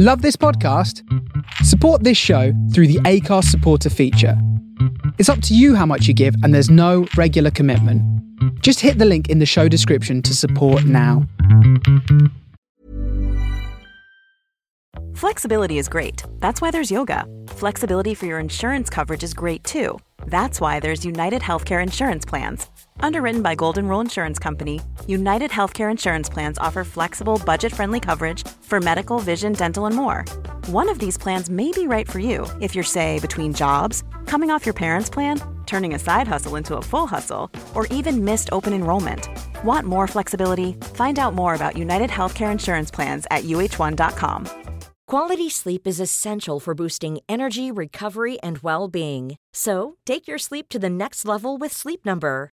Love this podcast? Support this show through the Acast supporter feature. It's up to you how much you give, and there's no regular commitment. Just hit the link in the show description to support now. Flexibility is great. That's why there's yoga. Flexibility for your insurance coverage is great too. That's why there's United Healthcare Insurance Plans. Underwritten by Golden Rule Insurance Company, United Healthcare Insurance Plans offer flexible, budget friendly coverage for medical, vision, dental, and more. One of these plans may be right for you if you're, say, between jobs, coming off your parents' plan, turning a side hustle into a full hustle, or even missed open enrollment. Want more flexibility? Find out more about United Healthcare Insurance Plans at uh1.com. Quality sleep is essential for boosting energy, recovery, and well being. So, take your sleep to the next level with Sleep Number.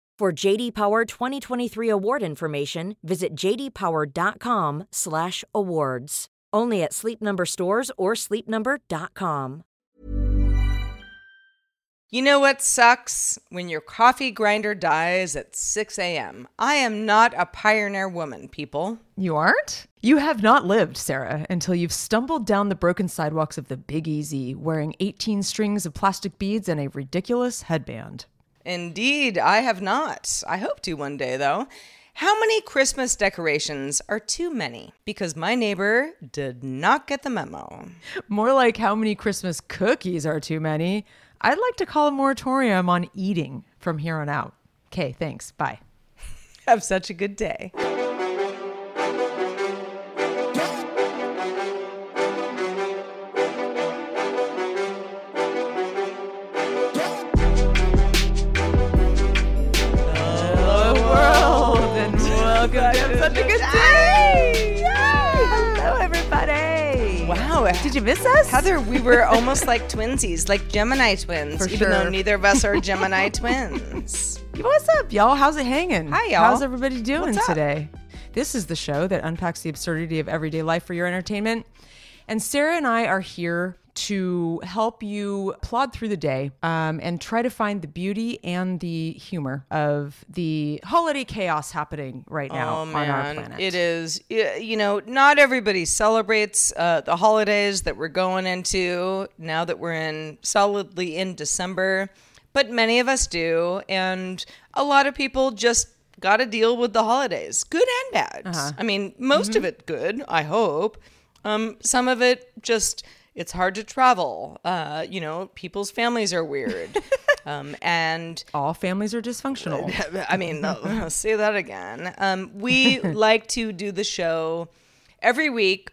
For JD Power 2023 award information, visit jdpower.com/awards. Only at Sleep Number stores or sleepnumber.com. You know what sucks? When your coffee grinder dies at 6 a.m. I am not a pioneer woman, people. You aren't? You have not lived, Sarah, until you've stumbled down the broken sidewalks of the Big Easy wearing 18 strings of plastic beads and a ridiculous headband. Indeed, I have not. I hope to one day, though. How many Christmas decorations are too many? Because my neighbor did not get the memo. More like how many Christmas cookies are too many. I'd like to call a moratorium on eating from here on out. Okay, thanks. Bye. Have such a good day. Such a good day. Hello, everybody. Wow. Did you miss us? Heather, we were almost like twinsies, like Gemini twins, For even sure. though neither of us are Gemini twins. What's up, y'all? How's it hanging? Hi, y'all. How's everybody doing today? This is the show that unpacks the absurdity of everyday life for your entertainment. And Sarah and I are here to help you plod through the day um, and try to find the beauty and the humor of the holiday chaos happening right now Oh on our planet. it is. You know, not everybody celebrates uh, the holidays that we're going into now that we're in solidly in December, but many of us do, and a lot of people just got to deal with the holidays, good and bad. Uh-huh. I mean, most Mm-hmm. of it good, I hope. Um, some of it just. It's hard to travel. Uh, you know, people's families are weird. um, and All families are dysfunctional. I mean, I'll say that again. Um, we like to do the show every week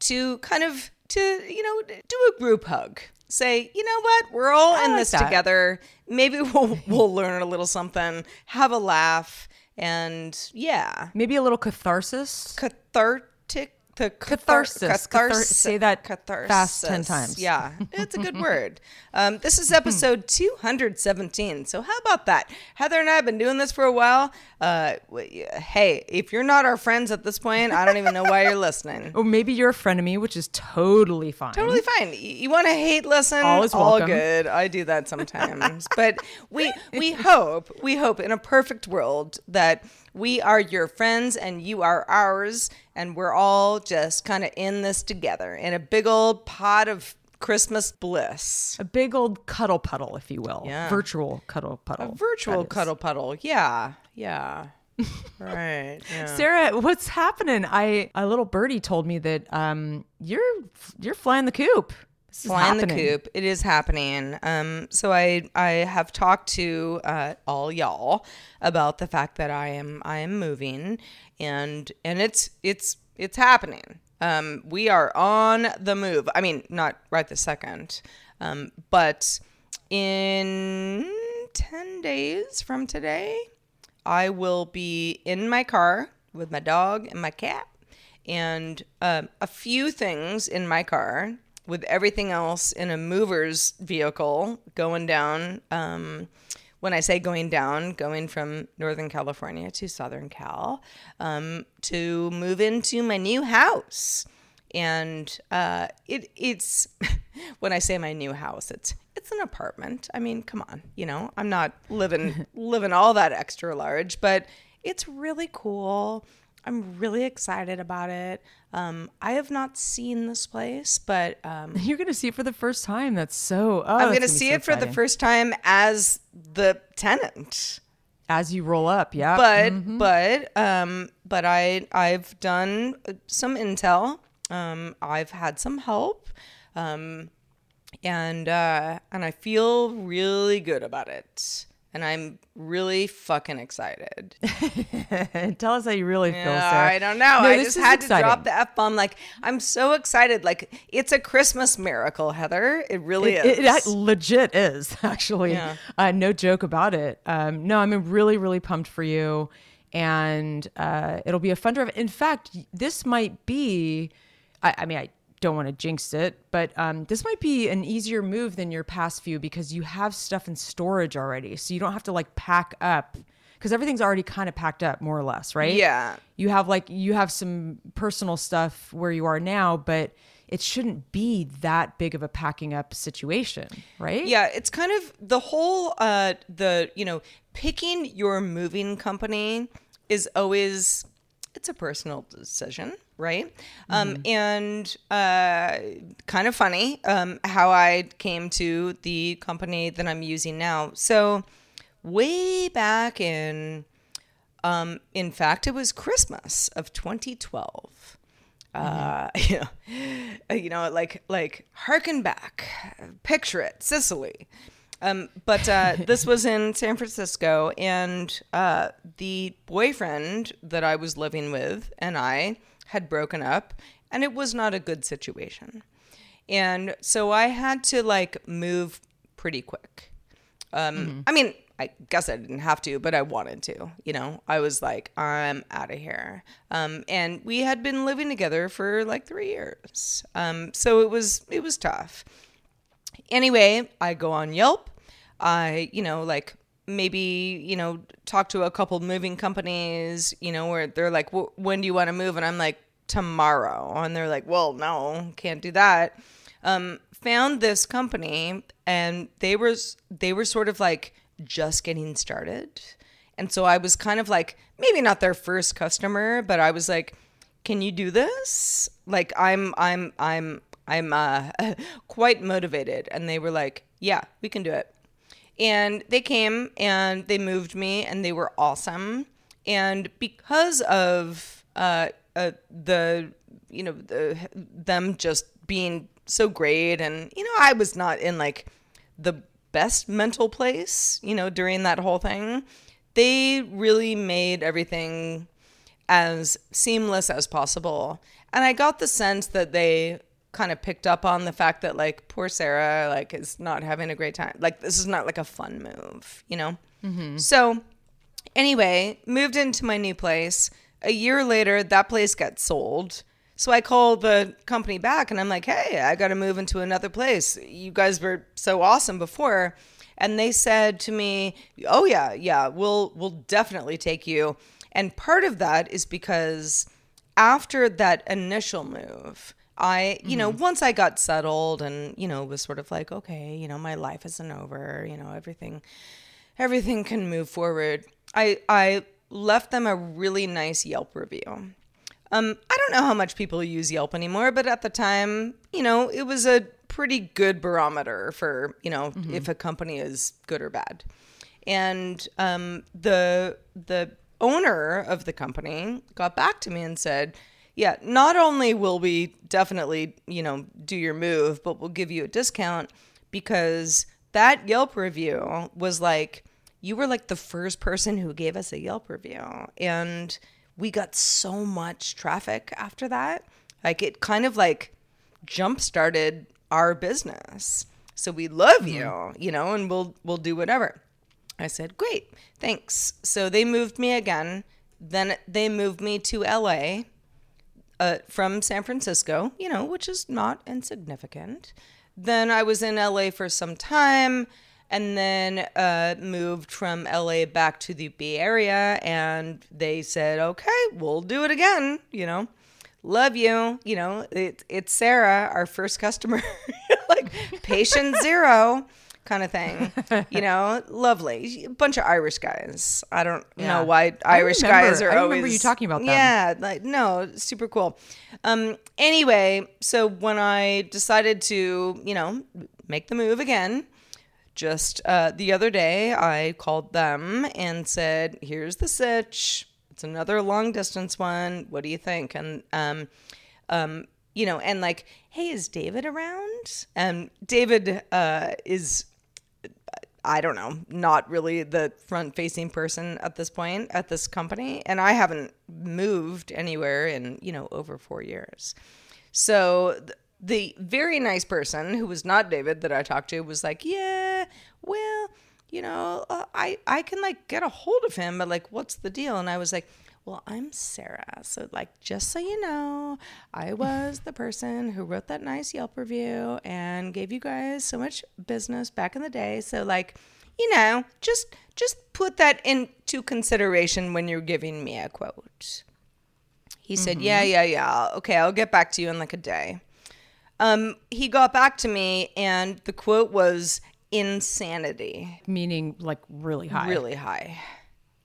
to kind of to you know do a group hug. Say, you know what, we're all in like this that. together. Maybe we'll we'll learn a little something, have a laugh, and yeah, Maybe a little catharsis. cathartic the Catharsis. Cathar- say that fast 10 times. Yeah, it's a good word. Um, this is episode 217. So, how about that? Heather and I have been doing this for a while. Uh, hey, if you're not our friends at this point, I don't even know why you're listening. Or maybe you're a friend of me, which is totally fine. Totally fine. You want to hate listen? All is All good. I do that sometimes. but we we hope we hope in a perfect world that we are your friends and you are ours, and we're all just kind of in this together in a big old pot of Christmas bliss. A big old cuddle puddle, if you will. Yeah. Virtual cuddle puddle. A virtual cuddle puddle. Yeah. Yeah. right. Yeah. Sarah, what's happening? I a little birdie told me that um you're you're flying the coop. Flying the coop. It is happening. Um, so I I have talked to uh, all y'all about the fact that I am I am moving, and and it's it's it's happening. Um, we are on the move. I mean, not right this second, um, but in ten days from today, I will be in my car with my dog and my cat, and um, a few things in my car, with everything else in a mover's vehicle going down. Um, when I say going down, going from Northern California to Southern Cal um, to move into my new house. And uh, it it's when I say my new house, it's it's an apartment. I mean, come on, you know, I'm not living living all that extra large, but it's really cool. I'm really excited about it. Um, I have not seen this place, but um, You're gonna see it for the first time. That's so. Oh, I'm going to see so it for the first time as the tenant. as you roll up. Yeah, But Mhm. but um but I I've done some intel. Um I've had some help. Um and uh and I feel really good about it. And I'm really fucking excited. tell us how you really feel, Yeah, Sarah. I don't know. No, I just had to drop the F bomb. Like, I'm so excited. Like, it's a Christmas miracle, Heather. It really It, is. it, act- legit is actually. Yeah. Uh, no joke about it. Um, no, I'm really, really pumped for you, and uh, it'll be a fun drive. In fact, this might be. I, I mean, I don't want to jinx it, but um, this might be an easier move than your past few because you have stuff in storage already, so you don't have to like pack up because everything's already kind of packed up more or less, right? Yeah. you have like you have some personal stuff where you are now but it shouldn't be that big of a packing up situation right Yeah, it's kind of the whole uh the, you know, picking your moving company is always it's a personal decision, right? Um and uh kind of funny um how I came to the company that I'm using now. So way back in um in fact it was Christmas of 2012 uh, you know, uh, you know, like like harken back, picture it, Sicily. Um, but uh, this was in San Francisco, and uh, the boyfriend that I was living with and I had broken up, and it was not a good situation. And so I had to like move pretty quick. Um, I mean, I guess I didn't have to, but I wanted to. You know, I was like, I'm out of here. Um, and we had been living together for like three years. Um, so it was it was tough. Anyway, I go on Yelp. I, you know, like maybe you know talk to a couple moving companies. You know, where they're like, "Wh- when do you want to move? And I'm like, tomorrow. And they're like, well, no, can't do that. Um, found this company, and they were they were sort of like just getting started. And so I was kind of like, maybe not their first customer, but I was like, can you do this? Like I'm I'm I'm I'm uh quite motivated. And they were like, yeah, we can do it. And they came and they moved me and they were awesome. And because of uh, uh the you know the them just being so great and you know I was not in like the best mental place, you know, during that whole thing. They really made everything as seamless as possible. And I got the sense that they kind of picked up on the fact that like poor Sarah like is not having a great time. Like this is not like a fun move, you know? Mm-hmm. So anyway, moved into my new place. A year later, that place got sold. So I called the company back and I'm like, hey, I got to move into another place. You guys were so awesome before. And they said to me, oh, yeah, yeah, we'll, we'll definitely take you. And part of that is because after that initial move, I, you know, once I got settled and, you know, was sort of like, okay, you know, my life isn't over, you know, everything everything can move forward. I I left them a really nice Yelp review. Um, I don't know how much people use Yelp anymore, but at the time, you know, it was a pretty good barometer for, you know, if a company is good or bad. And um, the the owner of the company got back to me and said, "Yeah, not only will we definitely, you know, do your move, but we'll give you a discount because that Yelp review was like you were like the first person who gave us a Yelp review and we got so much traffic after that. Like it kind of like jump started our business. So we love mm-hmm. you, you know, and we'll we'll do whatever. I said, "Great. Thanks." So they moved me again. Then they moved me to LA uh, from San Francisco, you know, which is not insignificant. Then I was in LA for some time and then uh, moved from LA back to the Bay Area. And they said, okay, we'll do it again, you know. Love you, you know. It, it's Sarah, our first customer, like patient zero kind of thing, you know. Lovely, a bunch of Irish guys. I don't Yeah. know why Irish remember- guys are I always. remember you talking about them. Yeah, like no, super cool. Um, anyway, so when I decided to, you know, make the move again, just uh, the other day, I called them and said, "Here's the sitch. It's another long distance one. What do you think?" And um, um, you know, and like, hey, is David around? And David uh, is I don't know, not really the front facing person at this point at this company. And I haven't moved anywhere in, you know, over four years. So the very nice person who was not David that I talked to was like, yeah, well, you know, uh, I, I can like get a hold of him, but like, what's the deal? And I was like, well, I'm Sarah. So, like, just so you know, I was the person who wrote that nice Yelp review and gave you guys so much business back in the day. So, like, you know, just just put that into consideration when you're giving me a quote. He said, "Yeah, yeah, yeah. Okay, I'll get back to you in like a day." Um, he got back to me, and the quote was insanity meaning like really high. really high.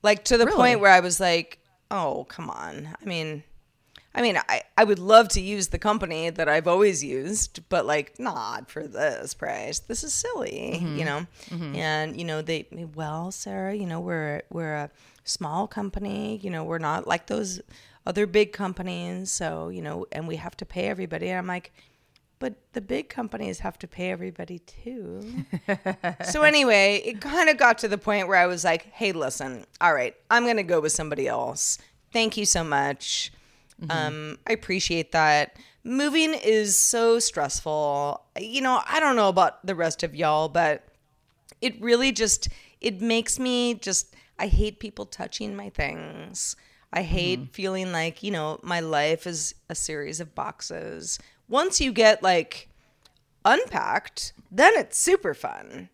Like to the Really? point where I was like, "Oh, come on." I mean, I mean, I, I would love to use the company that I've always used, but like not for this price. This is silly, Mm-hmm. you know. And you know, they well, Sarah, you know, we're we're a small company, you know, we're not like those other big companies, so, you know, and we have to pay everybody. And I'm like, but the big companies have to pay everybody too. so anyway, it kind of got to the point where I was like, "Hey, listen, all right, I'm gonna go with somebody else. Thank you so much. Um, I appreciate that. Moving is so stressful. You know, I don't know about the rest of y'all, but it really just it makes me just I hate people touching my things. I hate feeling like, you know, my life is a series of boxes. Once you get like unpacked, then it's super fun.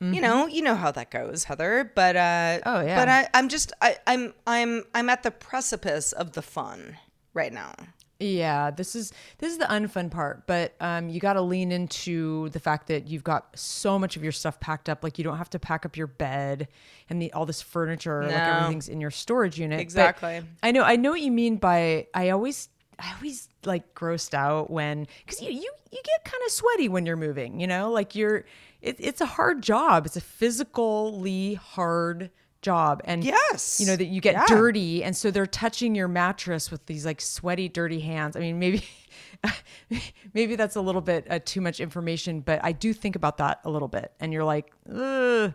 You know, you know how that goes, Heather. But uh Oh, yeah. But I, I'm just I, I'm I'm I'm at the precipice of the fun right now. Yeah, this is this is the unfun part, but um, you got to lean into the fact that you've got so much of your stuff packed up. Like you don't have to pack up your bed and the all this furniture. Like everything's in your storage unit. But Exactly. I know. I know what you mean by. I always. I always like grossed out when because you, you you get kind of sweaty when you're moving. You know, like you're. It, it's a hard job. It's a physically hard job, and Yes. you know that you get Yeah. dirty and so they're touching your mattress with these like sweaty dirty hands i mean maybe maybe that's a little bit uh, too much information but i do think about that a little bit and you're like Ugh,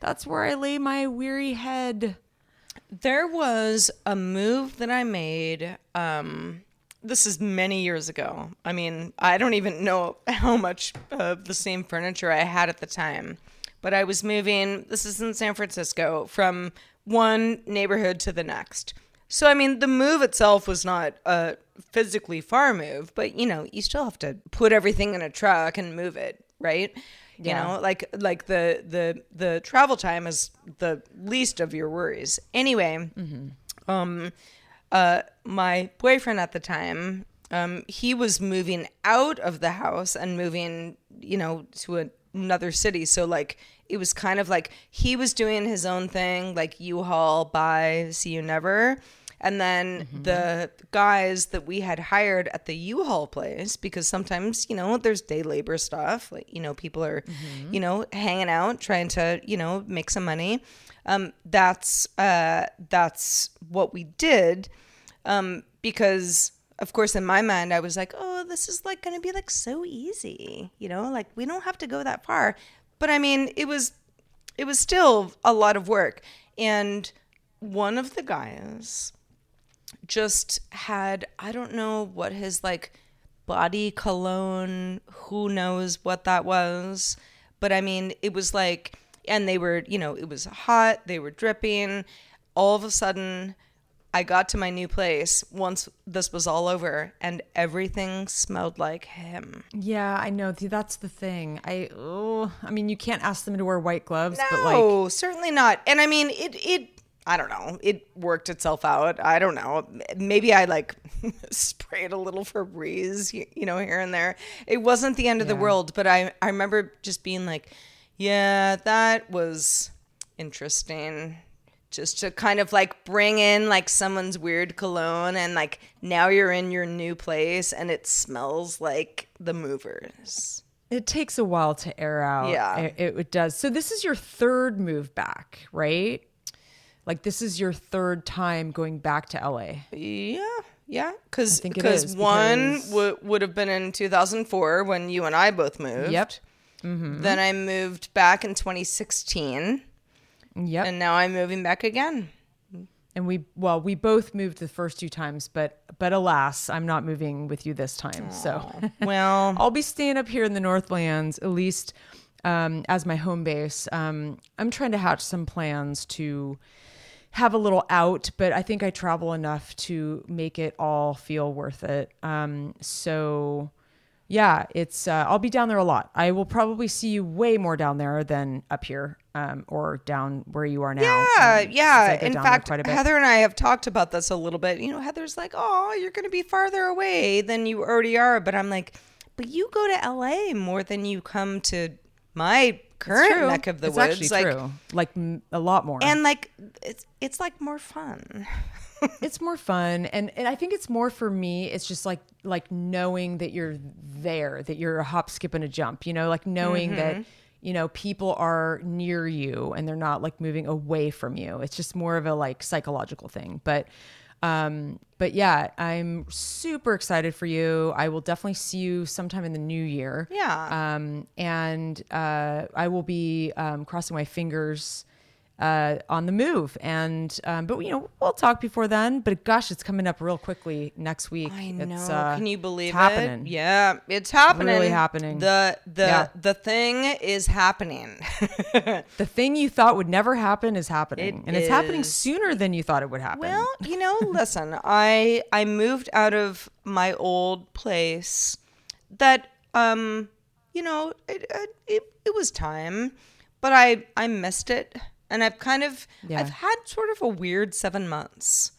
that's where i lay my weary head There was a move that I made. Um, this is many years ago. I mean, I don't even know how much of the same furniture I had at the time, but I was moving. This is in San Francisco from one neighborhood to the next. So I mean, the move itself was not a physically far move, but you know, you still have to put everything in a truck and move it, right? You Yeah. know, like like the the the travel time is the least of your worries. Anyway, um, uh, my boyfriend at the time, um, he was moving out of the house and moving, you know, to a, another city. So like it was kind of like he was doing his own thing, like U-Haul, buy, see you never. And then the guys that we had hired at the U-Haul place, because sometimes, you know, there's day labor stuff, like, you know, people are, you know, hanging out, trying to, you know, make some money. Um, that's uh, that's what we did um, because of course in my mind i was like oh this is like going to be like so easy you know? Like we don't have to go that far. But i mean it was it was still a lot of work. And one of the guys just had i don't know what his like body cologne who knows what that was. But i mean it was like and they were you know it was hot they were dripping all of a sudden i got to my new place once this was all over and everything smelled like him Yeah, I know. That's the thing. I oh, I mean, you can't ask them to wear white gloves, but like no certainly not and i mean it it I don't know. It worked itself out. I don't know. Maybe I like sprayed a little Febreze, you, you know, here and there. It wasn't the end of the world, but I I remember just being like, yeah, that was interesting. Just to kind of like bring in like someone's weird cologne and like now you're in your new place and it smells like the movers. it takes a while to air out. Yeah. it, it, does. So this is your third move back, right? Like this is your third time going back to LA. Yeah, yeah, because think it because one w- would have been in 2004 when you and I both moved. Yep. Then I moved back in 2016, Yep. and now I'm moving back again. and we well we both moved the first two times but but alas i'm not moving with you this time so. Well, i'll be staying up here in the northlands at least um, as my home base. Um, i'm trying to hatch some plans to have a little out but i think i travel enough to make it all feel worth it. Um, so yeah it's uh, i'll be down there a lot i will probably see you way more down there than up here um, or down where you are now yeah, um, yeah. In fact, quite a bit. Heather and I have talked about this a little bit. You know, Heather's like, "Oh, you're going to be farther away than you already are," but I'm like, "But you go to LA more than you come to my current neck of the it's woods." actually like, true. Like m- a lot more. and like it's it's like more fun. it's more fun and, and i think it's more for me it's just like like knowing that you're there that you're a hop skip and a jump you know like knowing that you know people are near you and they're not like moving away from you. It's just more of a like psychological thing but um but yeah i'm super excited for you. I will definitely see you sometime in the new year. Yeah. um and uh i will be um crossing my fingers uh, on the move. And um, but you know we'll talk before then. But gosh, it's coming up real quickly next week. I know. It's, uh, Can you believe it's happening? it? Yeah, it's happening. Really happening. The the Yeah. the thing is happening. The thing you thought would never happen is happening, It and it's happening sooner than you thought it would happen. well, you know, listen, I I moved out of my old place. That um, you know, it it, it, it was time, but I I missed it, and I've kind of Yeah. I've had sort of a weird seven months.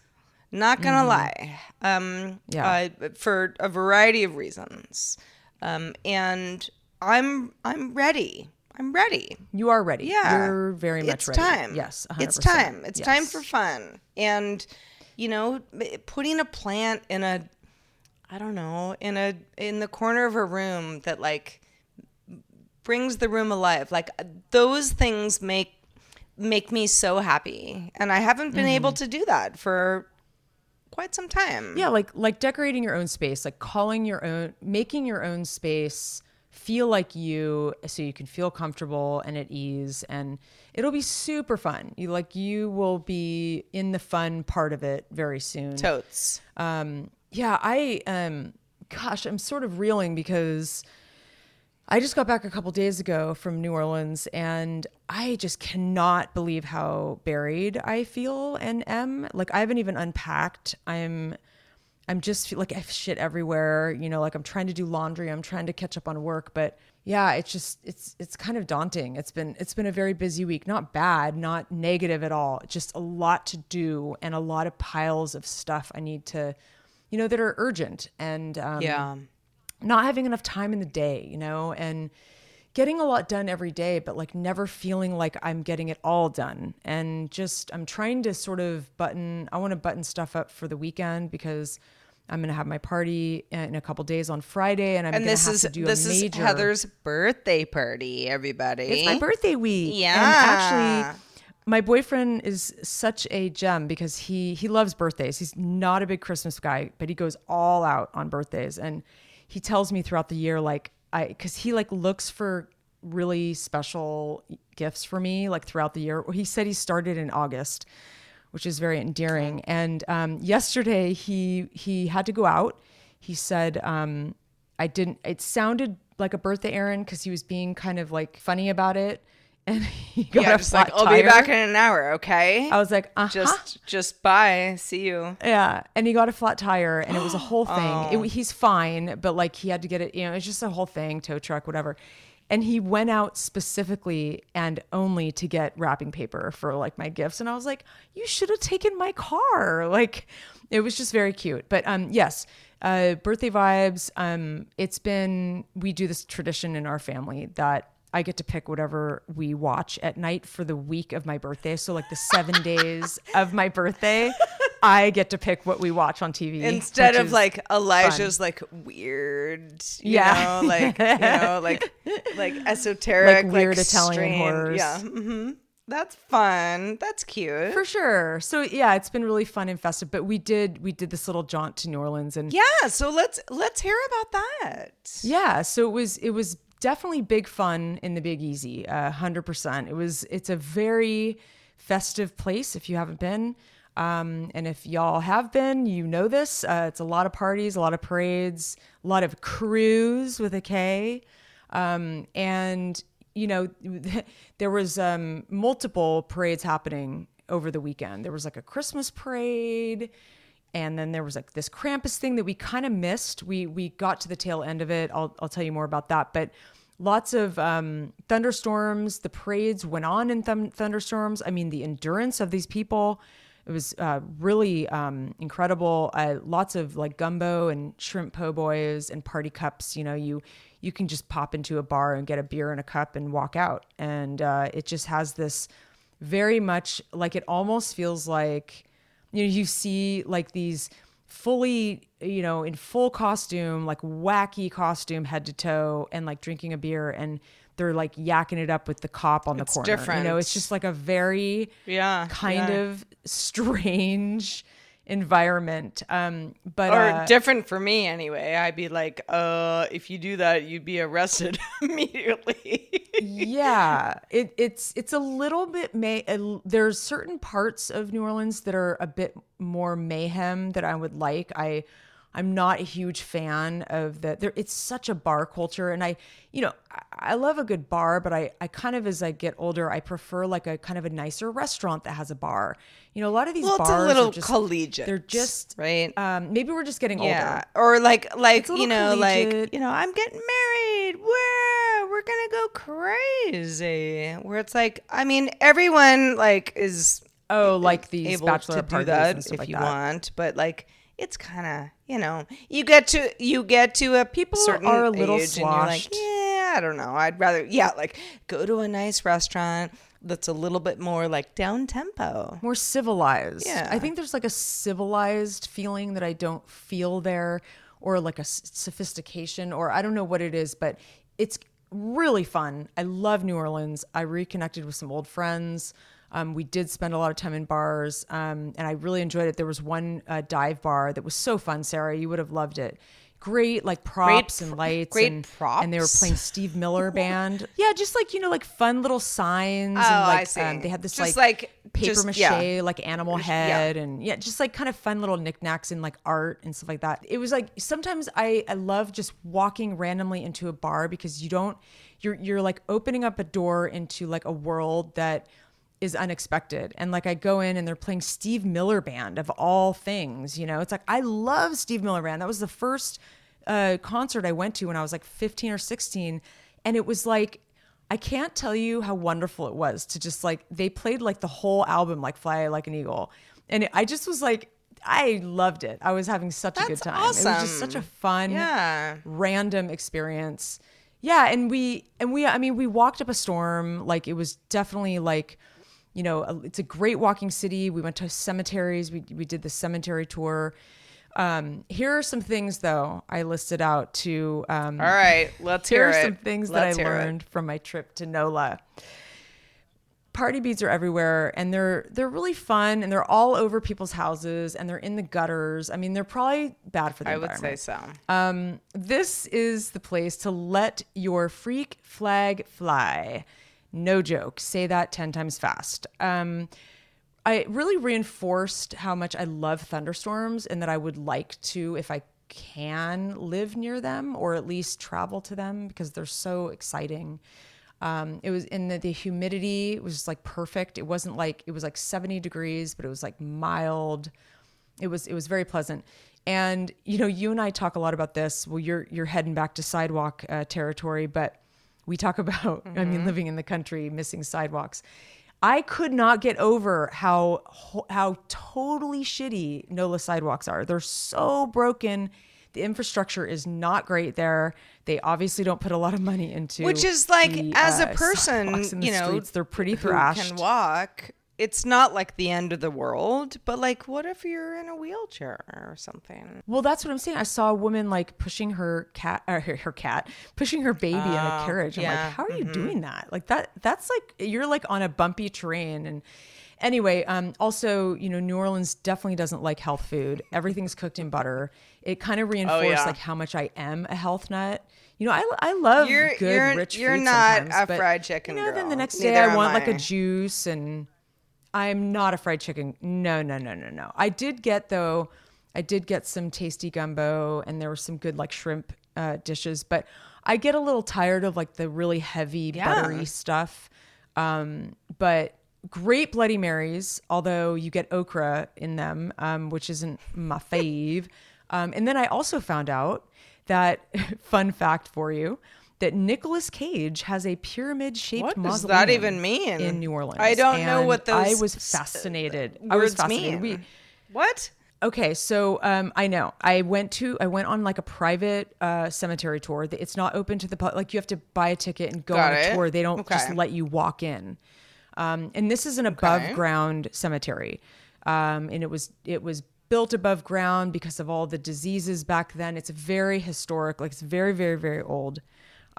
Not gonna lie, um, Yeah. uh, for a variety of reasons, um, and I'm I'm ready. I'm ready. you are ready. Yeah, you're very much it's ready. time. Yes, 100%. it's time. It's time for fun, and you know, putting a plant in a, I don't know, in a in the corner of a room that like brings the room alive. Like those things make make me so happy, and I haven't been able to do that for quite some time. Yeah, like like decorating your own space, like calling your own, making your own space feel like you, so you can feel comfortable and at ease, and it'll be super fun. You like you will be in the fun part of it very soon. totes. Um, yeah, I um, gosh, I'm sort of reeling because I just got back a couple days ago from New Orleans and I just cannot believe how buried I feel and am. Like I haven't even unpacked. I'm I'm just like I have shit everywhere, you know, like I'm trying to do laundry, I'm trying to catch up on work, but yeah, it's just it's it's kind of daunting. It's been it's been a very busy week. Not bad, not negative at all. Just a lot to do and a lot of piles of stuff I need to you know that are urgent and um Yeah. Not having enough time in the day, you know, and getting a lot done every day, but like never feeling like I'm getting it all done. And just, I'm trying to sort of button, I want to button stuff up for the weekend because I'm going to have my party in a couple days on Friday and I'm And going to this have is to do this a is. Heather's birthday party, everybody. It's my birthday week. Yeah. And actually, my boyfriend is such a gem because he he loves birthdays. He's not a big Christmas guy, but he goes all out on birthdays. And he tells me throughout the year, like I because he like looks for really special gifts for me, like throughout the year. He said he started in August, which is very endearing. And um, yesterday he he had to go out. He said, um, I didn't. It sounded like a birthday errand because he was being kind of like funny about it, and he got yeah, a just like I'll be back in an hour, okay? I was like, uh just just bye. See you. yeah, and he got a flat tire, and it was a whole thing. Oh. It, he's fine, but like he had to get it. You know, it's just a whole thing, tow truck, whatever. And he went out specifically and only to get wrapping paper for like my gifts. And I was like, you should have taken my car. Like, it was just very cute. But um, yes, uh, birthday vibes. Um, it's been we do this tradition in our family that I get to pick whatever we watch at night for the week of my birthday. So like the seven days of my birthday, I get to pick what we watch on TV Instead of like Elijah's like weird, you Yeah. know, like you know, like like esoteric, Like weird Italian strange- horrors. Yeah, hmm that's fun. That's cute. for sure. So yeah, it's been really fun and festive. But we did we did this little jaunt to New Orleans and yeah, so let's let's hear about that. Yeah, so it was it was definitely big fun in the Big Easy, hundred percent. It was it's a very festive place if you haven't been, um, and if y'all have been, you know this. Uh, it's a lot of parties, a lot of parades, a lot of crews with a K, um, and you know there was um, multiple parades happening over the weekend. There was like a Christmas parade and then there was like this Krampus thing that we kind of missed. We we got to the tail end of it. I'll I'll tell you more about that. But lots of um, thunderstorms. The parades went on in thun- thunderstorms. I mean, the endurance of these people. It was uh, really um, incredible. Uh, lots of like gumbo and shrimp po' boys and party cups. You know, you you can just pop into a bar and get a beer and a cup and walk out, and uh, it just has this very much like it almost feels like you know you see like these fully you know in full costume like wacky costume head to toe and like drinking a beer and they're like yakking it up with the cop on the It's corner you know it's just like a very Yeah, kind yeah. of strange environment um but Or uh, different for me anyway. I'd be like, uh, if you do that, you'd be arrested immediately. yeah it, it's it's a little bit may a- there's certain parts of new orleans that are a bit more mayhem that i would like i i'm not a huge fan of the there it's such a bar culture and i you know I, I love a good bar but i i kind of as i get older i prefer like a kind of a nicer restaurant that has a bar you know a lot of these well, it's bars a little are just, collegiate. they're just right. um maybe we're just getting yeah, older or like like you know like you know I'm getting married. Where we're gonna go crazy. Where it's like I mean everyone like is oh like these able bachelor to do parties that and stuff if like you that. want, but like it's kind of you know you get to you get to a People certain are a little age you're like sloshed. yeah I don't know I'd rather yeah like go to a nice restaurant that's a little bit more like down tempo. more civilized. Yeah. I think there's like a civilized feeling that I don't feel there, or like a sophistication, or I don't know what it is, but it's really fun. I love New Orleans. I reconnected with some old friends. Um, we did spend a lot of time in bars, um, and I really enjoyed it. There was one uh, dive bar that was so fun, Sarah. You would have loved it. great like props and pr- lights great and, props, and they were playing Steve Miller band. yeah, just like you know, like fun little signs Oh, and I see. Um, they had this Just like, like- paper just- mache yeah. like animal head and yeah, just like kind of fun little knickknacks and like art and stuff like that. It was like sometimes I I love just walking randomly into a bar because you don't you're you're like opening up a door into like a world that is unexpected. And like I go in and they're playing Steve Miller Band of all things, you know. It's like I love Steve Miller Band. That was the first uh, concert I went to when I was like 15 or 16 and it was like I can't tell you how wonderful it was to just like they played like the whole album like Fly Like an Eagle. And it, I just was like I loved it. I was having such a good That's time. It was just awesome. such a fun Yeah. random experience. Yeah, and we and we I mean we walked up a storm like it was definitely like you know a, it's a great walking city. We went to cemeteries. We we did the cemetery tour. Um, here are some things though I listed out to um, All right, let's here hear are it. some things Let's that I hear it. learned from my trip to NOLA. Party beads are everywhere and they're they're really fun and they're all over people's houses and they're in the gutters. I mean, they're probably bad for the I would say so. Um, this is the place to let your freak flag fly. No joke. Say that 10 times fast. Um, I really reinforced how much I love thunderstorms and that I would like to, if I can, live near them or at least travel to them because they're so exciting. Um, it was in the, the humidity was like perfect. It wasn't like it was like 70 degrees, but it was like mild it was it was very pleasant and you know you and i talk a lot about this well you're you're heading back to sidewalk uh, territory but we talk about i Mm-hmm. mean living in the country missing sidewalks i could not get over how how totally shitty nola sidewalks are they're so broken the infrastructure is not great there they obviously don't put a lot of money into Which is like, the, as a uh, person, sidewalks the you know, streets. they're pretty who thrashed can walk. It's not like the end of the world, but like, what if you're in a wheelchair or something? Well, that's what I'm saying. I saw a woman like pushing her cat, or her, her cat, pushing her baby in a carriage. I'm yeah. Mm-hmm. like, how are you doing that? Like that, that's like you're like on a bumpy terrain. And anyway, um, also, you know, New Orleans definitely doesn't like health food. Everything's cooked in butter. It kind of reinforced Oh, yeah. like how much I am a health nut. You know, I, I love You're- good you're- rich you're not a fried chicken You know, then the girl. next day Neither I want like a juice and I'm not a fried chicken. No, no, no, no, no. I did get though. I did get some tasty gumbo, and there were some good like shrimp uh, dishes. But I get a little tired of like the really heavy buttery stuff. Um, but great Bloody Marys, although you get okra in them, um, which isn't my fave. Um, and then I also found out that fun fact for you that Nicolas Cage has a pyramid shaped What does mausoleum that even mean? in New Orleans. I don't know what what I those was s- fascinated. I was fascinated. mean. We, What? okay, so um, I know I went to I went on like a private uh, cemetery tour. It's not open to the public. Like you have to buy a ticket and go Got on a it. tour. They don't just let you walk in. Um, and this is an above ground cemetery, um, and it was it was built above ground because of all the diseases back then. It's very historic. Like it's very very very old.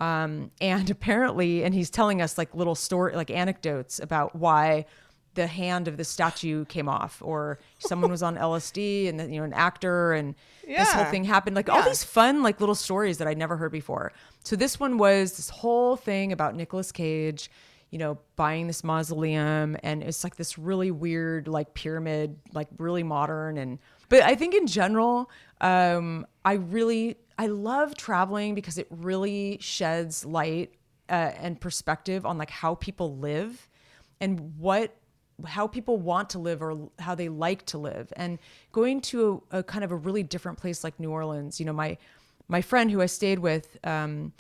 Um, and apparently, and he's telling us like little story, like anecdotes about why the hand of the statue came off, or someone was on LSD, and then, you know, an actor, and this whole thing happened. Like all these fun, like little stories that I'd never heard before. So this one was this whole thing about Nicolas Cage, you know, buying this mausoleum, and it's like this really weird, like pyramid, like really modern, and but I think in general, um, I really I love traveling because it really sheds light uh, and perspective on like how people live and what how people want to live or how they like to live. And going to a, a kind of a really different place like new orleans you know my my friend who i stayed with um,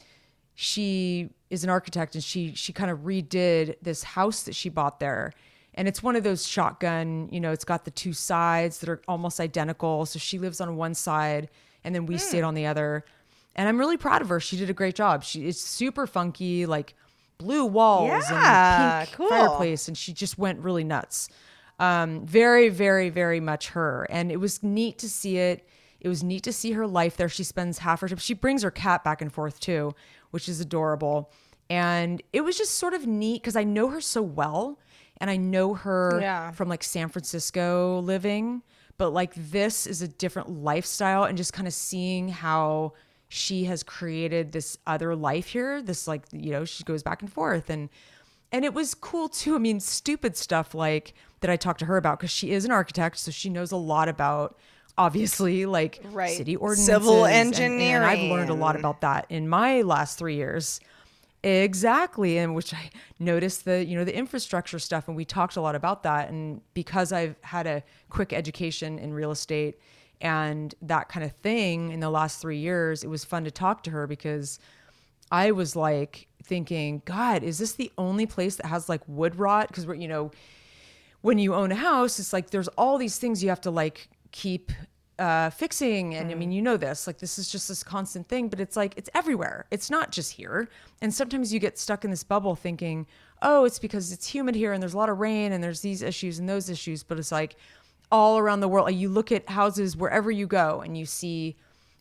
she is an architect and she she kind of redid this house that she bought there. And it's one of those shotgun you know it's got the two sides that are almost identical. So she lives on one side and then we stayed on the other. And i'm really proud of her. She did a great job. She is super funky like blue walls Yeah, and pink cool. fireplace and she just went really nuts. Um, very very very much her. And it was neat to see it. It was neat to see her life there. She spends half her time she brings her cat back and forth too which is adorable. And it was just sort of neat because i know her so well and i know her Yeah. from like san francisco living but like this is a different lifestyle and just kind of seeing how she has created this other life here this like you know she goes back and forth. And and it was cool too i mean stupid stuff like that i talked to her about because she is an architect so she knows a lot about obviously like Right. city ordinances Civil and- and i've learned a lot about that in my last three years Exactly, and which I noticed the you know the infrastructure stuff, and we talked a lot about that. And because I've had a quick education in real estate and that kind of thing in the last three years, it was fun to talk to her because I was like thinking, God, is this the only place that has like wood rot? Because we're you know when you own a house, it's like there's all these things you have to like keep uh, fixing. And I mean, you know this, like this is just this constant thing, but it's like it's everywhere. It's not just here. And sometimes you get stuck in this bubble thinking, oh, it's because it's humid here and there's a lot of rain and there's these issues and those issues. But it's like all around the world. Like you look at houses wherever you go and you see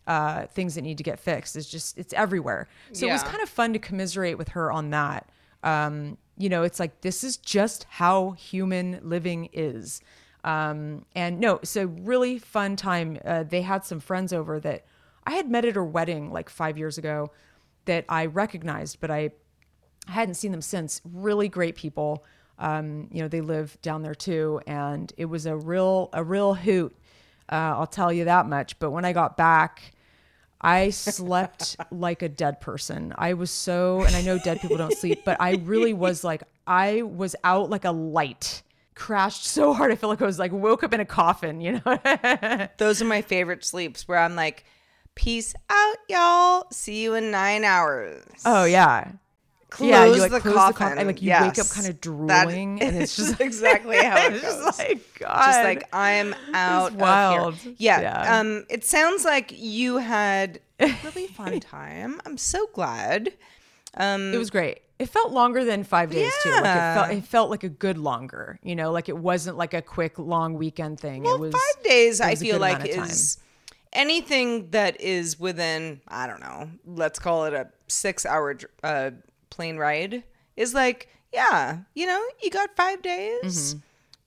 uh, things that need to get fixed. It's just it's everywhere. So it was kind of fun to commiserate with her on that. Um, you know, it's like this is just how human living is. Um, and no, so really fun time. Uh, they had some friends over that I had met at her wedding like five years ago that I recognized, but I I hadn't seen them since. Really great people. Um, you know, they live down there too, and it was a real a real hoot. Uh, I'll tell you that much. But when I got back, I slept like a dead person. I was so, and I know dead people don't sleep, but I really was like, I was out like a light. Crashed so hard, I feel like I was like woke up in a coffin. You know, Those are my favorite sleeps where I'm like, peace out, y'all. See you in nine hours. oh yeah, Close yeah. You like the close coffin. the coffin, and like you wake up kind of That drooling, and it's just exactly how it goes. just like God, just like I'm out wild. Yeah, Yeah. Um, it sounds like you had a really fun time. I'm so glad. Um, It was great. It felt longer than five days too. Like it Yeah. felt, it felt like a good longer. You know, like it wasn't like a quick long weekend thing. well, it was five days. I feel like amount of time. is anything that is within. I don't know. Let's call it a six-hour uh, plane ride. Is like, yeah, you know, you got five days. Mm-hmm.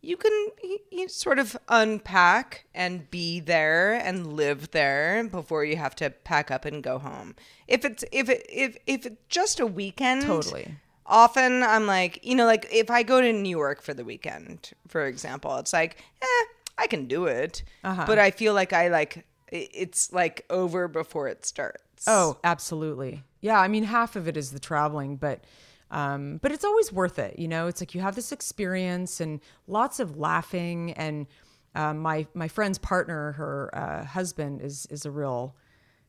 You can you, sort of unpack and be there and live there before you have to pack up and go home. If it's if it if if it's just a weekend, Totally. Often I'm like, you know, like if I go to New York for the weekend, for example, it's like, eh, I can do it, Uh-huh. but I feel like I like it's like over before it starts. Oh, absolutely. Yeah, I mean, half of it is the traveling, but um, but it's always worth it. You know, it's like you have this experience and lots of laughing. And um, my my friend's partner, her uh, husband, is is a real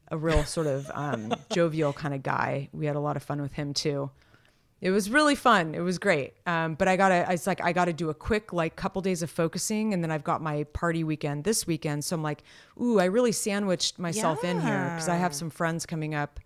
a real sort of um, jovial kind of guy. We had a lot of fun with him too. It was really fun. It was great. Um, but I gotta, I was like, I gotta do a quick like couple days of focusing, and then I've got my party weekend this weekend. So I'm like, ooh, I really sandwiched myself in here because I have some friends coming up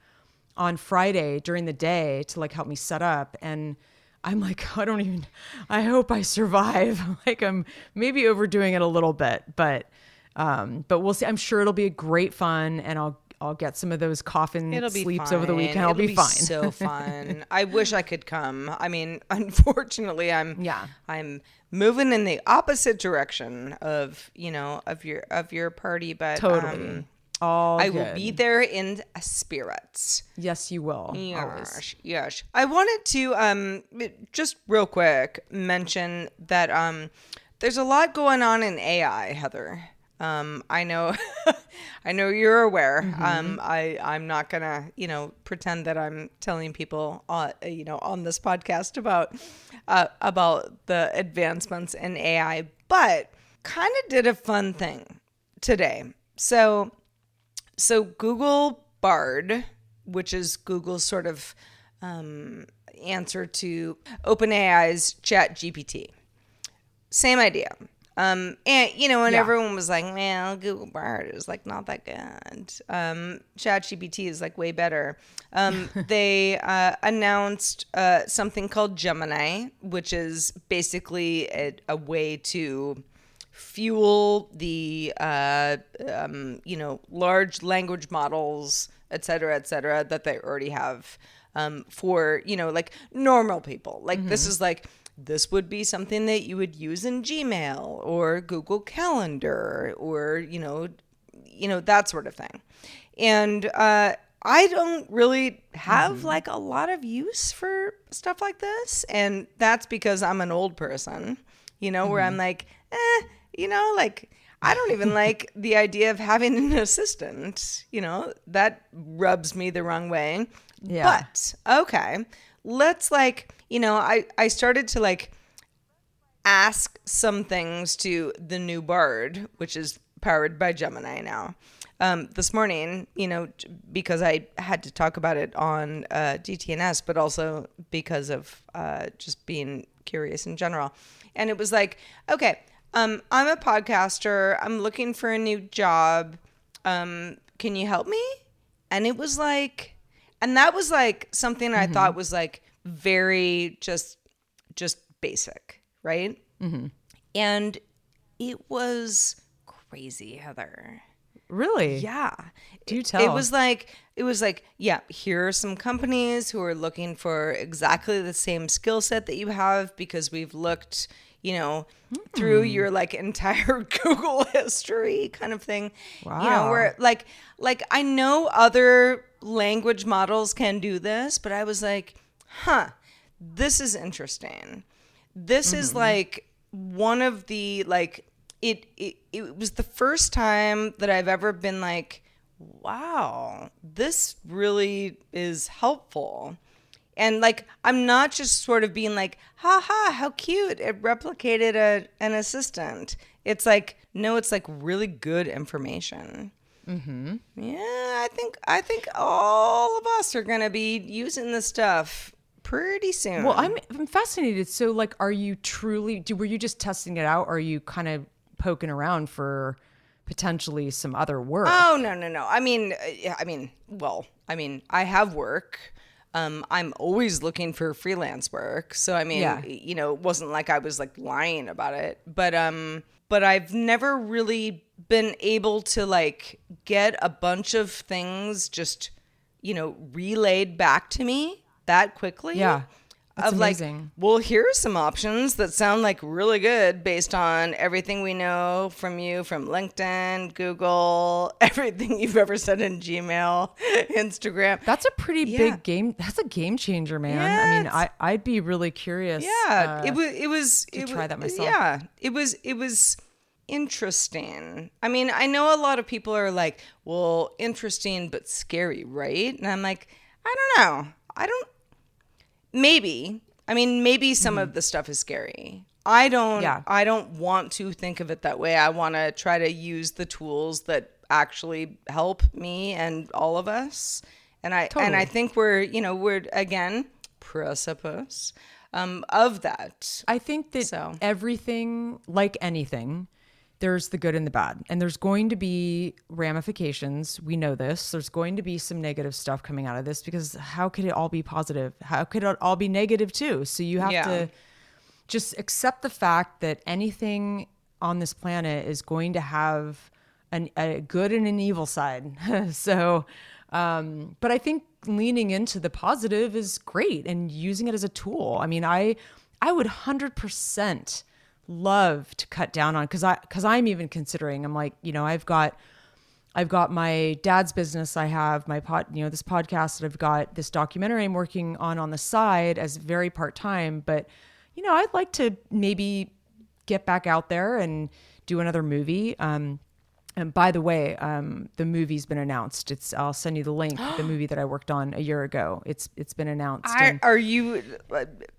on Friday during the day to like help me set up, and I'm like, I don't even. I hope I survive. like I'm maybe overdoing it a little bit, but um, but we'll see. I'm sure it'll be great fun, and I'll I'll get some of those coffin It'll be sleeps fine. over the weekend. I'll It'll be, fine. So fun. I wish I could come. I mean, unfortunately, I'm Yeah. I'm moving in the opposite direction of you know of your of your party, but totally. um, All I will be there in spirits. Yes, you will. Always. Yes, yes. I wanted to um just real quick mention that um there's a lot going on in AI, Heather. Um, I know, I know you're aware. Mm-hmm. Um, I I'm not gonna you know pretend that I'm telling people uh, you know on this podcast about uh, about the advancements in AI, but kind of did a fun thing today. So so Google Bard, which is Google's sort of um, answer to OpenAI's Chat GPT, same idea. Um, and you know, and Yeah. everyone was like, "Well, Google Bard is like not that good." Um, Chat GPT is like way better. Um, they uh, announced uh, something called Gemini, which is basically a, a way to fuel the uh, um, you know large language models et cetera et cetera that they already have um, for you know like normal people like this is like this would be something that you would use in Gmail or Google Calendar or, you know, you know, that sort of thing. And uh, I don't really have Mm-hmm. like a lot of use for stuff like this. And that's because I'm an old person, you know, where Mm-hmm. I'm like, eh, you know, like I don't even like the idea of having an assistant, you know, that rubs me the wrong way. Yeah. But okay, let's like, you know, I, I started to like ask some things to the new Bard, which is powered by Gemini now. Um, this morning, you know, because I had to talk about it on uh, DTNS, but also because of uh, just being curious in general. And it was like, okay, um, I'm a podcaster. I'm looking for a new job. Um, can you help me? And it was like, and that was like something I thought was like very just, just basic, right? Mm-hmm. And it was crazy, Heather. Really? Yeah. Do It- tell. It was like it was like, yeah, here are some companies who are looking for exactly the same skill set that you have because we've looked, you know, through Hmm. your like entire Google history kind of thing. You know, where like like I know other language models can do this, but I was like, huh, this is interesting. This is Mm-hmm. like one of the like it, it it was the first time that I've ever been like, wow, this really is helpful. And like I'm not just sort of being like, ha ha, how cute. It replicated a an assistant. It's like, no, it's like really good information. Mm-hmm. Yeah, I think I think all of us are gonna be using this stuff pretty soon. Well, I'm I'm fascinated. So, like, are you truly? Do, were you just testing it out, or are you kind of poking around for potentially some other work? Oh no no no! I mean, uh, I mean, well, I mean, I have work. Um, I'm always looking for freelance work. So I mean, Yeah. you know, it wasn't like I was like lying about it. But um, but I've never really been able to like get a bunch of things just, you know, relayed back to me that quickly. Yeah. That's of amazing. like, well, here are some options that sound like really good based on everything we know from you from LinkedIn, Google, everything you've ever said in Gmail, Instagram. That's a pretty Yeah. big game. That's a game changer, man. I mean, I I'd be really curious. yeah, uh, it was. It was. to it try wa- that myself. Yeah, it was. It was interesting. I mean, I know a lot of people are like, "Well, interesting but scary, right?" And I'm like, I don't know. I don't. Maybe. I mean, maybe some of the stuff is scary. I don't. Mm-hmm. Yeah. I don't want to think of it that way. I want to try to use the tools that actually help me and all of us. And I and I think we're you know we're again precipice um, of that. I think that So. everything, like anything, there's the good and the bad, and there's going to be ramifications. We know this. There's going to be some negative stuff coming out of this because how could it all be positive? How could it all be negative too? So you have Yeah. to just accept the fact that anything on this planet is going to have an, a good and an evil side. so, um, but I think leaning into the positive is great and using it as a tool. I mean, I I would hundred percent love to cut down on because I because I'm even considering. I'm like, you know, I've got. I've got my dad's business. I have my pod, you know, this podcast. That I've got this documentary I'm working on on the side as very part time. But, you know, I'd like to maybe get back out there and do another movie. Um, and by the way, um, the movie's been announced. It's I'll send you the link. the movie that I worked on a year ago. It's it's been announced. I, and- are you?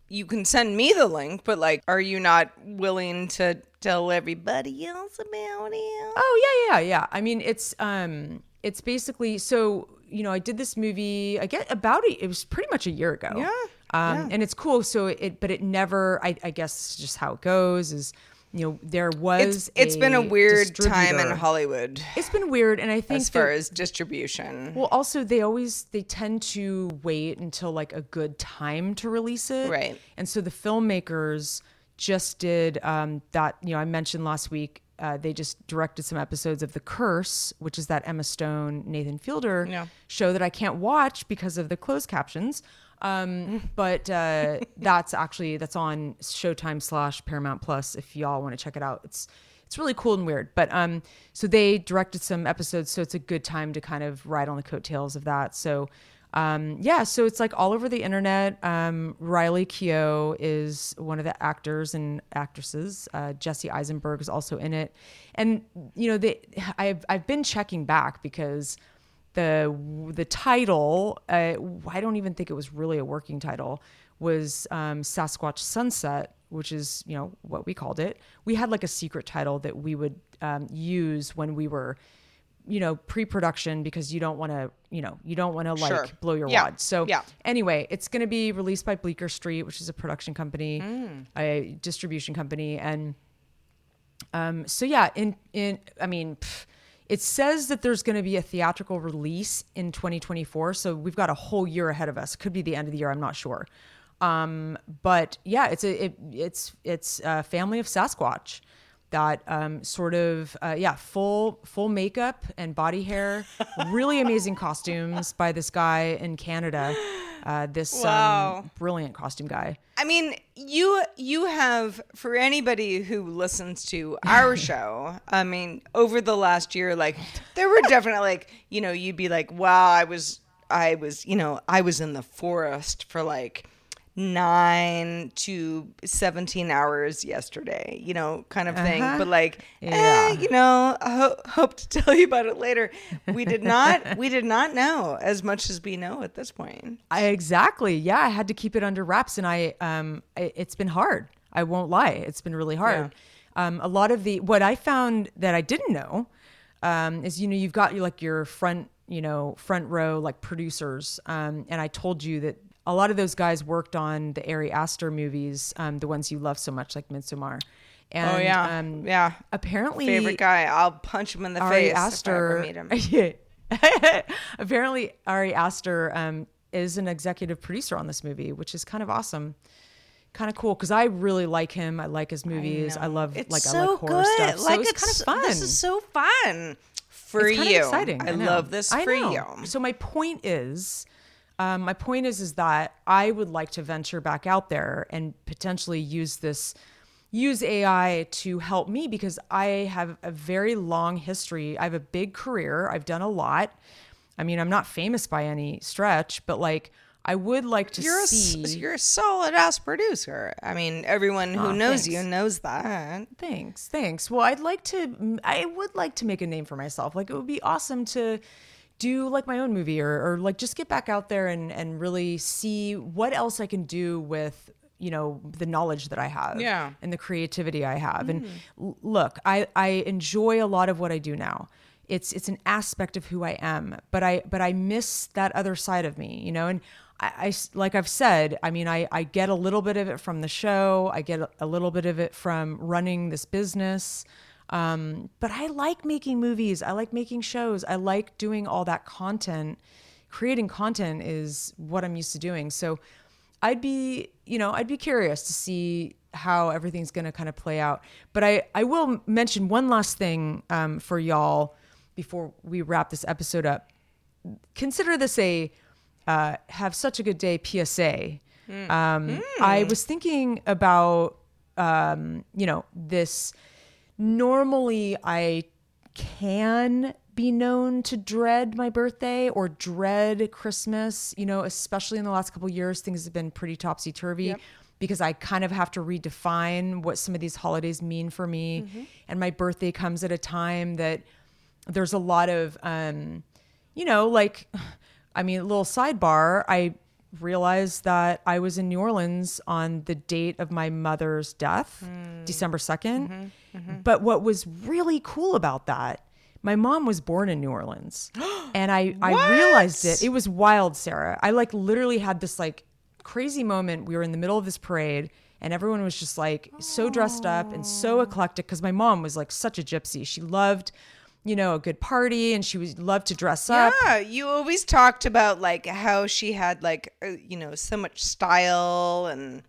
You can send me the link, but like, are you not willing to tell everybody else about it? Oh yeah, yeah, yeah. I mean, it's um, it's basically so you know, I did this movie. I get about it. It was pretty much a year ago. Yeah, Um, and it's cool. So it, but it never. I, I guess just how it goes is, you know, there was. It's it's been a weird time in. Hollywood It's been weird, and I think as far that- as distribution. well, also they always they tend to wait until like a good time to release it, Right. And so the filmmakers just did um, that. You know, I mentioned last week uh, they just directed some episodes of The Curse, which is that Emma Stone, Nathan Fielder Yeah. show that I can't watch because of the closed captions. Um, but uh, that's actually that's on Showtime slash Paramount Plus if y'all want to check it out. It's it's really cool and weird. But um, so they directed some episodes, so it's a good time to kind of ride on the coattails of that. So um, yeah, so it's like all over the internet. Um, Riley Keough is one of the actors and actresses. Uh, Jesse Eisenberg is also in it, and you know, they, I've I've been checking back because the the title uh, I don't even think it was really a working title was um, Sasquatch Sunset, which is you know what we called it. We had like a secret title that we would um, use when we were you know pre-production because you don't want to you know you don't want to like Sure. blow your Yeah. wad so Yeah. anyway it's going to be released by bleecker street which is a production company Mm. a distribution company and um so yeah in in i mean pff, it says that there's going to be a theatrical release in 2024 so we've got a whole year ahead of us. Could be the end of the year i'm not sure. Um but yeah it's a it, it's it's a family of sasquatch that um, sort of uh, yeah full full makeup and body hair really amazing costumes by this guy in canada uh, this Wow. um, brilliant costume guy I mean, you you have for anybody who listens to our show. I mean, over the last year, like there were definitely like you know you'd be like, wow, I was I was you know I was in the forest for like nine to 17 hours yesterday you know kind of thing but like Uh-huh. Yeah. eh, you know I ho- hope to tell you about it later we did not we did not know as much as we know at this point I, exactly. Yeah, I had to keep it under wraps, and I um, it, it's been hard. I won't lie, it's been really hard. Um, a lot of the what I found that I didn't know um, is you know you've got your like your front you know front row like producers, um, and I told you that a lot of those guys worked on the Ari Aster movies, um, the ones you love so much, like Midsommar. And, oh yeah um, yeah Apparently, favorite guy. I'll punch him in the Ari face Aster. if I ever meet him. apparently, Ari Aster um, is an executive producer on this movie, which is kind of awesome, kind of cool because I really like him. I like his movies. I, love It's like so I like horror good. stuff. Like so it's, it's kind of fun. This is so fun for It's you. exciting. I, know. love this I for know. you. So my point is, um, my point is, is that I would like to venture back out there and potentially use this, use AI to help me because I have a very long history. I have a big career. I've done a lot. I mean, I'm not famous by any stretch, but like I would like to You're a, see. s- you're a solid ass producer. I mean, everyone who Aw, knows thanks. you knows that. Thanks, thanks. Well, I'd like to. I would like to make a name for myself. Like it would be awesome to do like my own movie or, or like just get back out there and and really see what else I can do with you know the knowledge that I have Yeah. and the creativity I have. And hmm. l- look, I I enjoy a lot of what I do now. It's it's an aspect of who I am, but I but I miss that other side of me, you know. And I, I like I've said, I mean, I I get a little bit of it from the show. I get a, a little bit of it from running this business. Um, but I like making movies. I like making shows. I like doing all that content. Creating content is what I'm used to doing. So I'd be, you know, I'd be curious to see how everything's going to kind of play out. But I, I will mention one last thing um, for y'all before we wrap this episode up. Consider this a uh, have such a good day PSA. Um, I was thinking about, um, you know, this. Normally, I can be known to dread my birthday or dread Christmas, you know, especially in the last couple years, things have been pretty topsy turvy because I kind of have to redefine what some of these holidays mean for me. Mm-hmm. And my birthday comes at a time that there's a lot of, um, you know, like, I mean, a little sidebar, I realized that I was in New Orleans on the date of my mother's death, hmm. December 2nd. But what was really cool about that, my mom was born in New Orleans. and I, I realized it. It was wild, Sarah. I like literally had this like crazy moment. We were in the middle of this parade and everyone was just like so dressed up and so eclectic because my mom was like such a gypsy. She loved, you know, a good party and she was loved to dress up. Yeah, you always talked about like how she had like uh, you know so much style and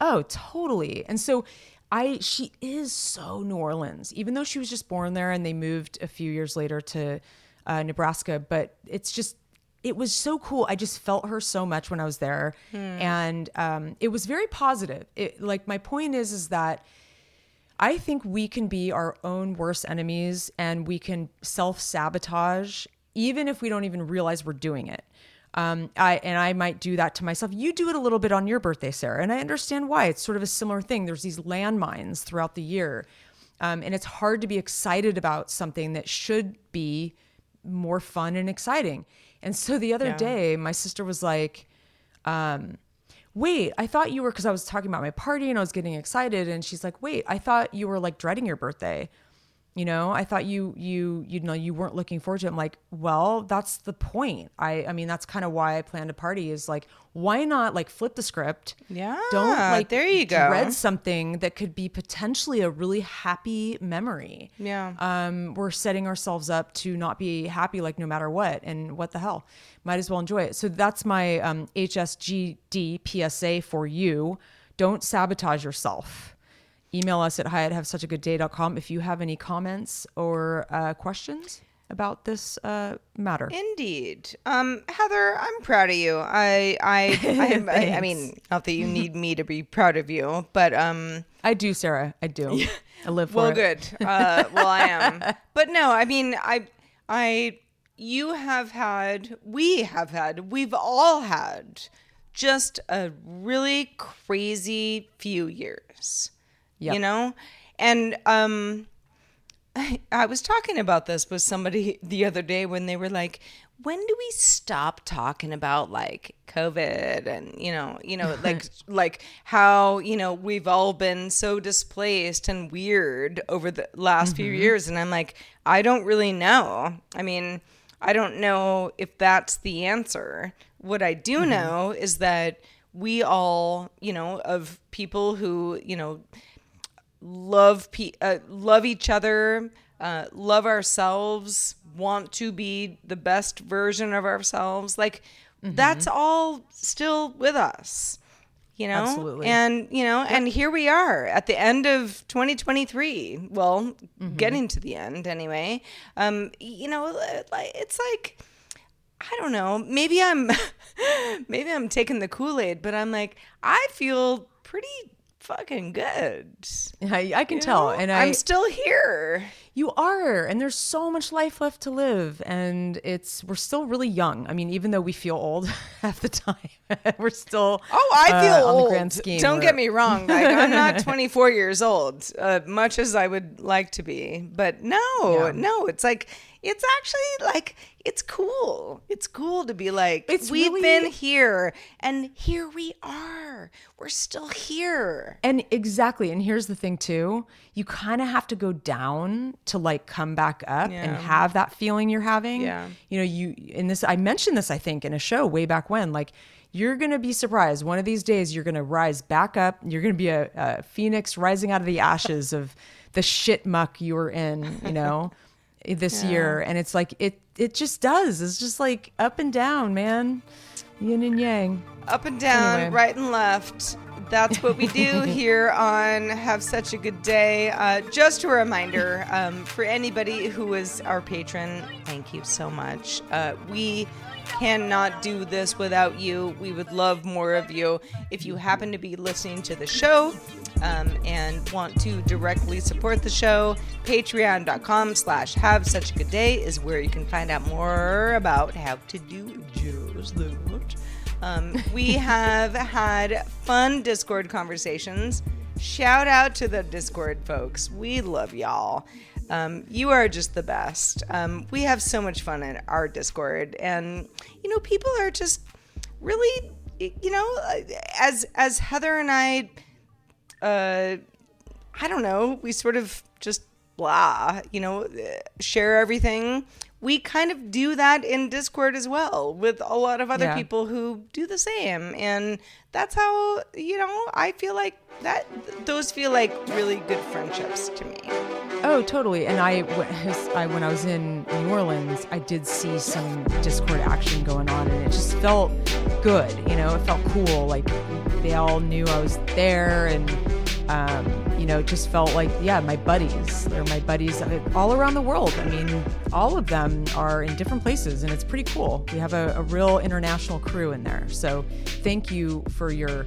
Oh, totally. And so I she is so New Orleans, even though she was just born there and they moved a few years later to uh, Nebraska. But it's just it was so cool. I just felt her so much when I was there, and um, it was very positive. It, like my point is, is that I think we can be our own worst enemies, and we can self sabotage even if we don't even realize we're doing it. Um, I and I might do that to myself. You do it a little bit on your birthday, Sarah, and I understand why. It's sort of a similar thing. There's these landmines throughout the year, um, and it's hard to be excited about something that should be more fun and exciting. And so the other day, my sister was like, um, "Wait, I thought you were," because I was talking about my party and I was getting excited, and she's like, "Wait, I thought you were like dreading your birthday." You know i thought you you you know you weren't looking forward to it. I'm like well that's the point. I i mean that's kind of why i planned a party is like why not like flip the script? Yeah, don't like there you go. dread something that could be potentially a really happy memory. Yeah. um we're setting ourselves up to not be happy like no matter what and what the hell. Might as well enjoy it. So that's my um hsgd psa for you. Don't sabotage yourself email us at hi at have such a good day.com if you have any comments or uh, questions about this uh, matter. Indeed. Um, Heather, I'm proud of you. I, I, I, I, I mean, not that you need me to be proud of you, but um, I do, Sarah. I do. I live for well, it. good. Uh, well, I am. But no, I mean, I, I, you have had, we have had, we've all had just a really crazy few years. Yep. You know? And um I, I was talking about this with somebody the other day when they were like, when do we stop talking about like COVID and you know, you know, like like how, you know, we've all been so displaced and weird over the last few years and I'm like, I don't really know. I mean, I don't know if that's the answer. What I do know is that we all, you know, of people who, you know, love pe- uh, love each other, uh, love ourselves, want to be the best version of ourselves. Like that's all still with us. You know, Absolutely. and you know, and here we are at the end of 2023. Well, getting to the end anyway. Um, you know, like it's like I don't know. Maybe I'm maybe I'm taking the Kool-Aid, but I'm like I feel pretty fucking good. I, I can You tell, know? and I, I'm still here. you are, and there's so much life left to live, and it's we're still really young. I mean, even though we feel old half the time, we're still Oh, I feel uh, old. the grand scheme. Don't we're- get me wrong. Like, I'm not 24 years old, uh, much as I would like to be. But no, Yeah. no, it's like it's actually like it's cool. It's cool to be like It's we've really- been here, and here we are. We're still here. And exactly. And here's the thing too. You kind of have to go down to like come back up and have that feeling you're having. Yeah. You know, you in this I mentioned this I think in a show way back when like you're going to be surprised. One of these days you're going to rise back up. You're going to be a, a phoenix rising out of the ashes of the shit muck you were in, you know, this year and it's like it it just does. It's just like up and down, man. Yin and yang. Up and down, Anyway. right and left. That's what we do here on Have Such a Good Day. Uh, just a reminder um, for anybody who is our patron, thank you so much. Uh, we cannot do this without you. We would love more of you. If you happen to be listening to the show um, and want to directly support the show, patreon.com slash have such a good day is where you can find out more about how to do just that. Um, we have had fun Discord conversations. Shout out to the Discord folks. We love y'all. Um, you are just the best. Um, we have so much fun in our Discord, and you know, people are just really, you know, uh, as as Heather and I, uh, I don't know, we sort of just blah, you know, share everything. We kind of do that in Discord as well with a lot of other Yeah. people who do the same. And that's how, you know, I feel like that, those feel like really good friendships to me. Oh, totally. And I, when I was in New Orleans, I did see some Discord action going on, and it just felt good. You know, it felt cool. Like they all knew I was there, and um, you know, it just felt like, yeah, my buddies. They're my buddies all around the world. I mean, all of them are in different places, and it's pretty cool. We have a, a real international crew in there. So thank you for your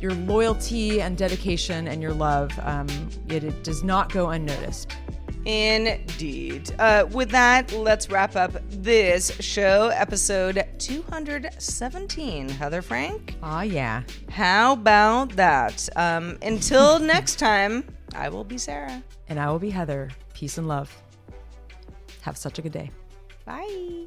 your loyalty and dedication and your love. Um, it, it does not go unnoticed. Indeed. Uh, with that, let's wrap up this show, episode 217. Heather Frank? Ah, yeah. How about that? Um, until next time, I will be Sarah. And I will be Heather. Peace and love. Have such a good day. Bye.